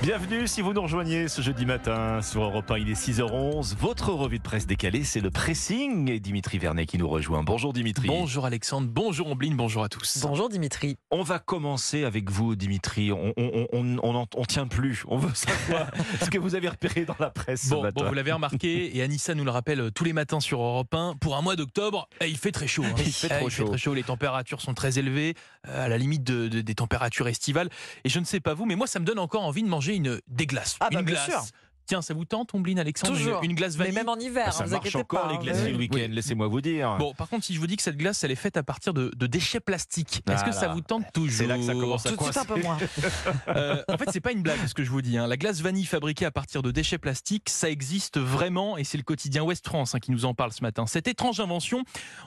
Bienvenue si vous nous rejoignez ce jeudi matin sur Europe 1, il est 6h11. Votre revue de presse décalée, c'est le pressing et Dimitri Vernet qui nous rejoint. Bonjour Dimitri. Bonjour Alexandre, bonjour Ombline, bonjour à tous. Bonjour Dimitri. On va commencer avec vous Dimitri. On on, on, on, on tient plus. On veut savoir ce que vous avez repéré dans la presse bon, ce matin. Bon, vous l'avez remarqué et Anissa nous le rappelle tous les matins sur Europe 1. Pour un mois d'octobre, eh, il fait très chaud. hein. Il fait Eh, trop fait chaud. très chaud. Les températures sont très élevées, euh, à la limite de- de- des températures estivales. Et je ne sais pas vous, mais moi, ça me donne encore envie de manger une des glaces. Ah bah, une glace. sûr. Tiens, ça vous tente, Ombline, Alexandre une- Toujours. Une, glace Mais vanille même en hiver, ça hein, vous marche inquiétez encore pas. les hein. glaciers Oui. le week-end, laissez-moi vous dire. Bon, par contre, si je vous dis que cette glace, elle est faite à partir de, de déchets plastiques, est-ce que ça vous tente toujours C'est là que ça commence à Tout de suite un peu moins. Euh, en fait, c'est pas une blague ce que je vous dis. hein. La glace vanille fabriquée à partir de déchets plastiques, ça existe vraiment et c'est le quotidien Ouest France hein, qui nous en parle ce matin. Cette étrange invention,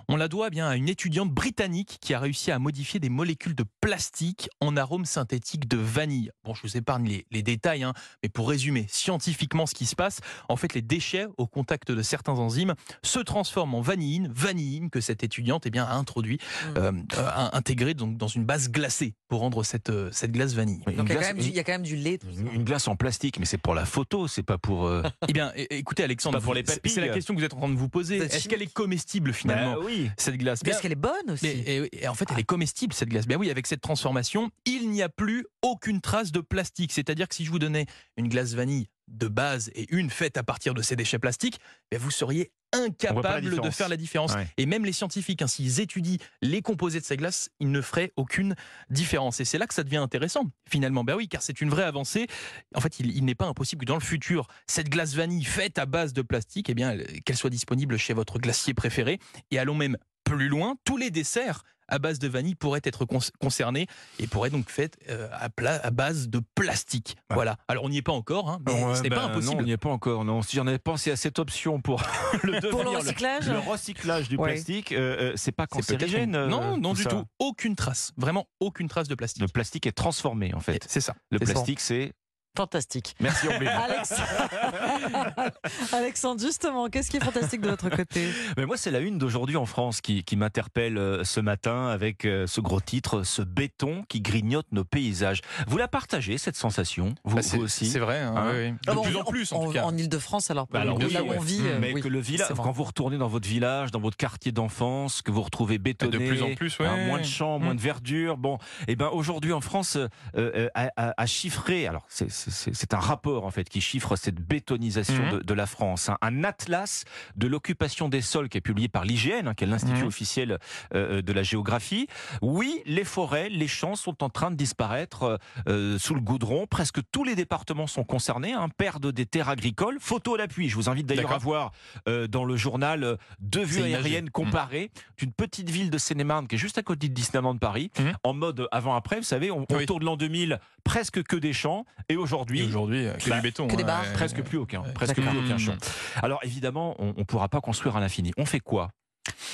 on la doit eh bien à une étudiante britannique qui a réussi à modifier des molécules de plastique en arôme synthétique de vanille. Bon, je vous épargne les, les détails, hein, mais pour résumer scientifiquement ce qui se passe, en fait, les déchets au contact de certains enzymes se transforment en vanilline, vanilline que cette étudiante eh bien, a introduit, Mm. euh, euh, a intégré donc dans une base glacée pour rendre cette, euh, cette glace vanille. Donc il y, a quand glace- même du, il y a quand même du lait. une, une glace en plastique, mais c'est pour la photo, c'est pas pour. euh, Eh bien, écoutez, Alexandre, pas pour les papilles. c'est la question que vous êtes en train de vous poser. Est-ce qu'elle est comestible finalement, Bah oui. cette glace? Bien- qu'elle est bonne aussi. mais- et, et en fait, elle est comestible cette glace. Bien oui, avec cette transformation, il n'y a plus aucune trace de plastique. C'est-à-dire que si je vous donnais une glace vanille de base et une faite à partir de ces déchets plastiques, ben vous seriez incapable de faire la différence. Ouais. Et même les scientifiques, hein, s'ils étudient les composés de ces glaces, ils ne feraient aucune différence. Et c'est là que ça devient intéressant, finalement. Ben oui, car c'est une vraie avancée. En fait, il, il n'est pas impossible que dans le futur, cette glace vanille faite à base de plastique, eh bien, elle- qu'elle soit disponible chez votre glacier préféré. Et allons même plus loin, tous les desserts à base de vanille pourraient être concernés et pourraient donc faits euh, à, pla- à base de plastique. Ouais. Voilà. Alors on n'y est pas encore, hein, mais Ouais, ce n'est ben pas Non, impossible. on n'y est pas encore. Non, si j'en avais pensé à cette option pour le Pour le recyclage le recyclage du Ouais. plastique, euh, euh, c'est pas cancérigène. une- Non, non tout du ça. tout. Aucune trace. Vraiment aucune trace de plastique. Le plastique est transformé en fait. C'est ça. Le c'est ça. plastique, c'est. Fantastique. Merci. Alex... Alexandre, justement, qu'est-ce qui est fantastique de votre côté? Mais moi, c'est la une d'aujourd'hui en France qui, qui m'interpelle euh, ce matin avec euh, ce gros titre, ce béton qui grignote nos paysages. Vous la partagez cette sensation, vous, Bah, vous aussi? C'est vrai. hein, Hein? oui, oui. De Ah bon, plus en plus, en tout cas. En Ile-de-France, alors, pour Bah alors, oui, là où on vit. Mmh. euh, Mais oui, que le village, quand vous retournez dans votre village, dans votre quartier d'enfance, que vous retrouvez bétonné, De plus en plus, ouais. hein, moins de champs, moins Mm. de verdure. Bon, et ben aujourd'hui en France, euh, euh, a chiffré. Alors c'est- c'est un rapport en fait qui chiffre cette bétonisation Mhm. de, de la France. hein. un atlas de l'occupation des sols qui est publié par l'IGN, hein, qui est l'institut Mhm. officiel euh, de la géographie. Oui, les forêts, les champs sont en train de disparaître euh, euh, sous le goudron. Presque tous les départements sont concernés. Hein, perdent des terres agricoles. Photo à l'appui. Je vous invite d'ailleurs à voir euh, dans le journal euh, deux vues aériennes comparées d'une petite ville de Seine-et-Marne qui est juste à côté de Disneyland Paris, Mhm. en mode avant-après. Vous savez, on, Oui. autour de l'an 2000, presque que des champs. Et Et aujourd'hui, aujourd'hui, euh, que bah, du béton. que des hein, barres. ouais. presque plus aucun. Presque plus aucun champ. Alors évidemment, on ne pourra pas construire à l'infini. On fait quoi?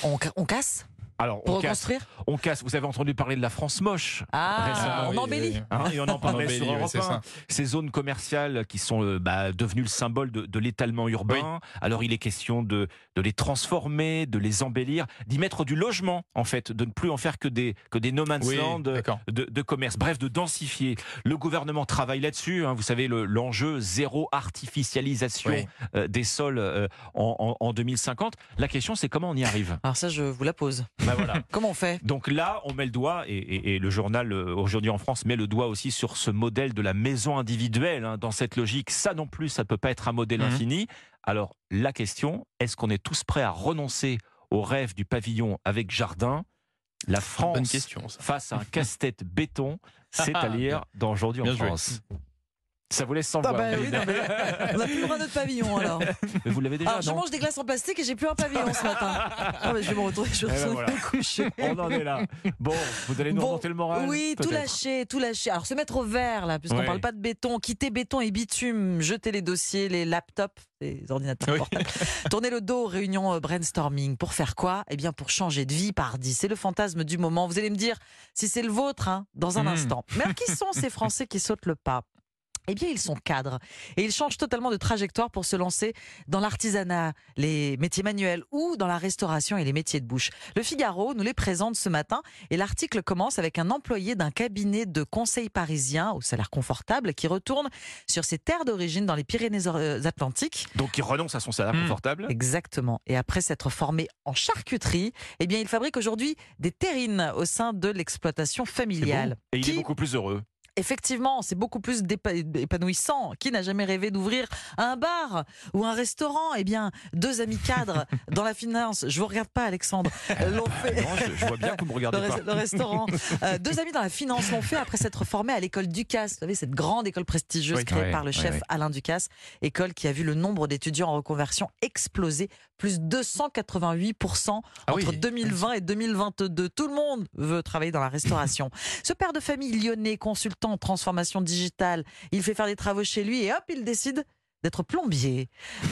On casse? Alors, pour on casse, reconstruire on casse. Vous avez entendu parler de la France moche Ah, récemment, on embellit. Hein, et on en parlait embellit, sur oui, Europe c'est 1. ça. Ces zones commerciales qui sont euh, bah, devenues le symbole de, de l'étalement urbain. Alors il est question de, de les transformer, de les embellir, d'y mettre du logement en fait, de ne plus en faire que des, que des no man's Oui, land de, de commerce. Bref, de densifier. Le gouvernement travaille là-dessus. hein. vous savez, le- l'enjeu zéro artificialisation Oui. euh, des sols euh, en, en- en 2050. La question c'est comment on y arrive? Alors ça, je vous la pose. Voilà. Comment on fait Donc là, on met le doigt, et, et- et le journal euh, aujourd'hui en France met le doigt aussi sur ce modèle de la maison individuelle. hein. Dans cette logique, ça non plus, ça peut pas être un modèle Mhm. infini. Alors la question, est-ce qu'on est tous prêts à renoncer au rêve du pavillon avec jardin? La France question, face à un casse-tête béton, c'est à lire dans Aujourd'hui en joué. Ça vous laisse sans Ah voix. bah oui, non, mais on a plus le droit à notre pavillon alors. Mais vous l'avez déjà, Alors je non mange des glaces en plastique et j'ai plus un pavillon ce matin. Ah, mais je vais me retrouver, je vais Eh ben voilà. me coucher. On en est là. Bon, vous allez nous Bon, remonter le moral Oui, tout lâcher, tout lâcher. Alors se mettre au vert là, puisqu'on Ouais. parle pas de béton, quitter béton et bitume, jeter les dossiers, les laptops, les ordinateurs Oui. portables, tourner le dos aux réunions euh, brainstorming. Pour faire quoi? Eh bien pour changer de vie par 10. C'est le fantasme du moment. Vous allez me dire si c'est le vôtre hein, dans un Mmh. instant. Mais alors qui sont ces Français qui sautent le pas? Eh bien, ils sont cadres et ils changent totalement de trajectoire pour se lancer dans l'artisanat, les métiers manuels ou dans la restauration et les métiers de bouche. Le Figaro nous les présente ce matin et l'article commence avec un employé d'un cabinet de conseil parisien au salaire confortable qui retourne sur ses terres d'origine dans les Pyrénées-Atlantiques. Donc il renonce à son salaire Hmm. confortable. Exactement. Et après s'être formé en charcuterie, eh bien, il fabrique aujourd'hui des terrines au sein de l'exploitation familiale. bon? Et il Qui- est beaucoup plus heureux. Effectivement, c'est beaucoup plus épanouissant. Qui n'a jamais rêvé d'ouvrir un bar ou un restaurant? Eh bien, deux amis cadres dans la finance, je vous regarde pas Alexandre, euh, l'ont fait. Non, je, je vois bien que vous me Le, regardez pas. res- le restaurant. Euh, deux amis dans la finance l'ont fait après s'être formés à l'école Ducasse. Vous savez, cette grande école prestigieuse Oui, créée par le chef. Alain Ducasse. École qui a vu le nombre d'étudiants en reconversion exploser, plus 288% Ah entre oui. 2020 et 2022. Tout le monde veut travailler dans la restauration. Ce père de famille lyonnais, consultant en transformation digitale, il fait faire des travaux chez lui et hop, il décide d'être plombier.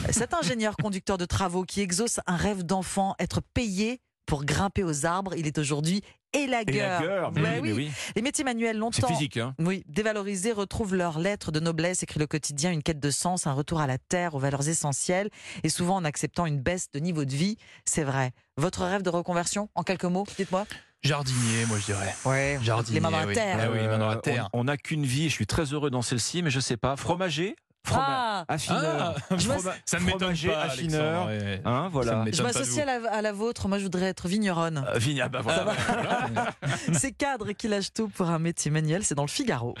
Cet ingénieur conducteur de travaux qui exauce un rêve d'enfant, être payé pour grimper aux arbres, il est aujourd'hui élagueur. Élagueur, mais Ouais, oui, mais oui. Les métiers manuels C'est longtemps physique. Hein. oui, dévalorisés retrouvent leur lettre de noblesse, écrit le quotidien, une quête de sens, un retour à la terre, aux valeurs essentielles, et souvent en acceptant une baisse de niveau de vie. C'est vrai. Votre rêve de reconversion, en quelques mots, dites-moi? Jardinier, moi je dirais. Ouais. Jardinier. Les mains dans la oui. terre. Ah oui, les mains dans la Euh, terre. On on n'a qu'une vie. Je suis très heureux dans celle-ci, mais je sais pas. Fromager, Froma- Ah, affineur. Ah, Froma- ça ne m'étonne fromager, pas, affineur. Alexandre, ouais. Hein, Ça voilà. ne je m'associe à la, à la vôtre. Moi, je voudrais être vigneronne. Euh, Vigne- ah bah voilà. Voilà. Ces cadres qui lâchent tout pour un métier manuel, c'est dans le Figaro.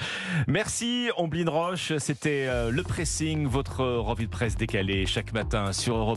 Merci, Omblin Roche. C'était euh, le pressing, votre revue de presse décalée chaque matin sur Europe.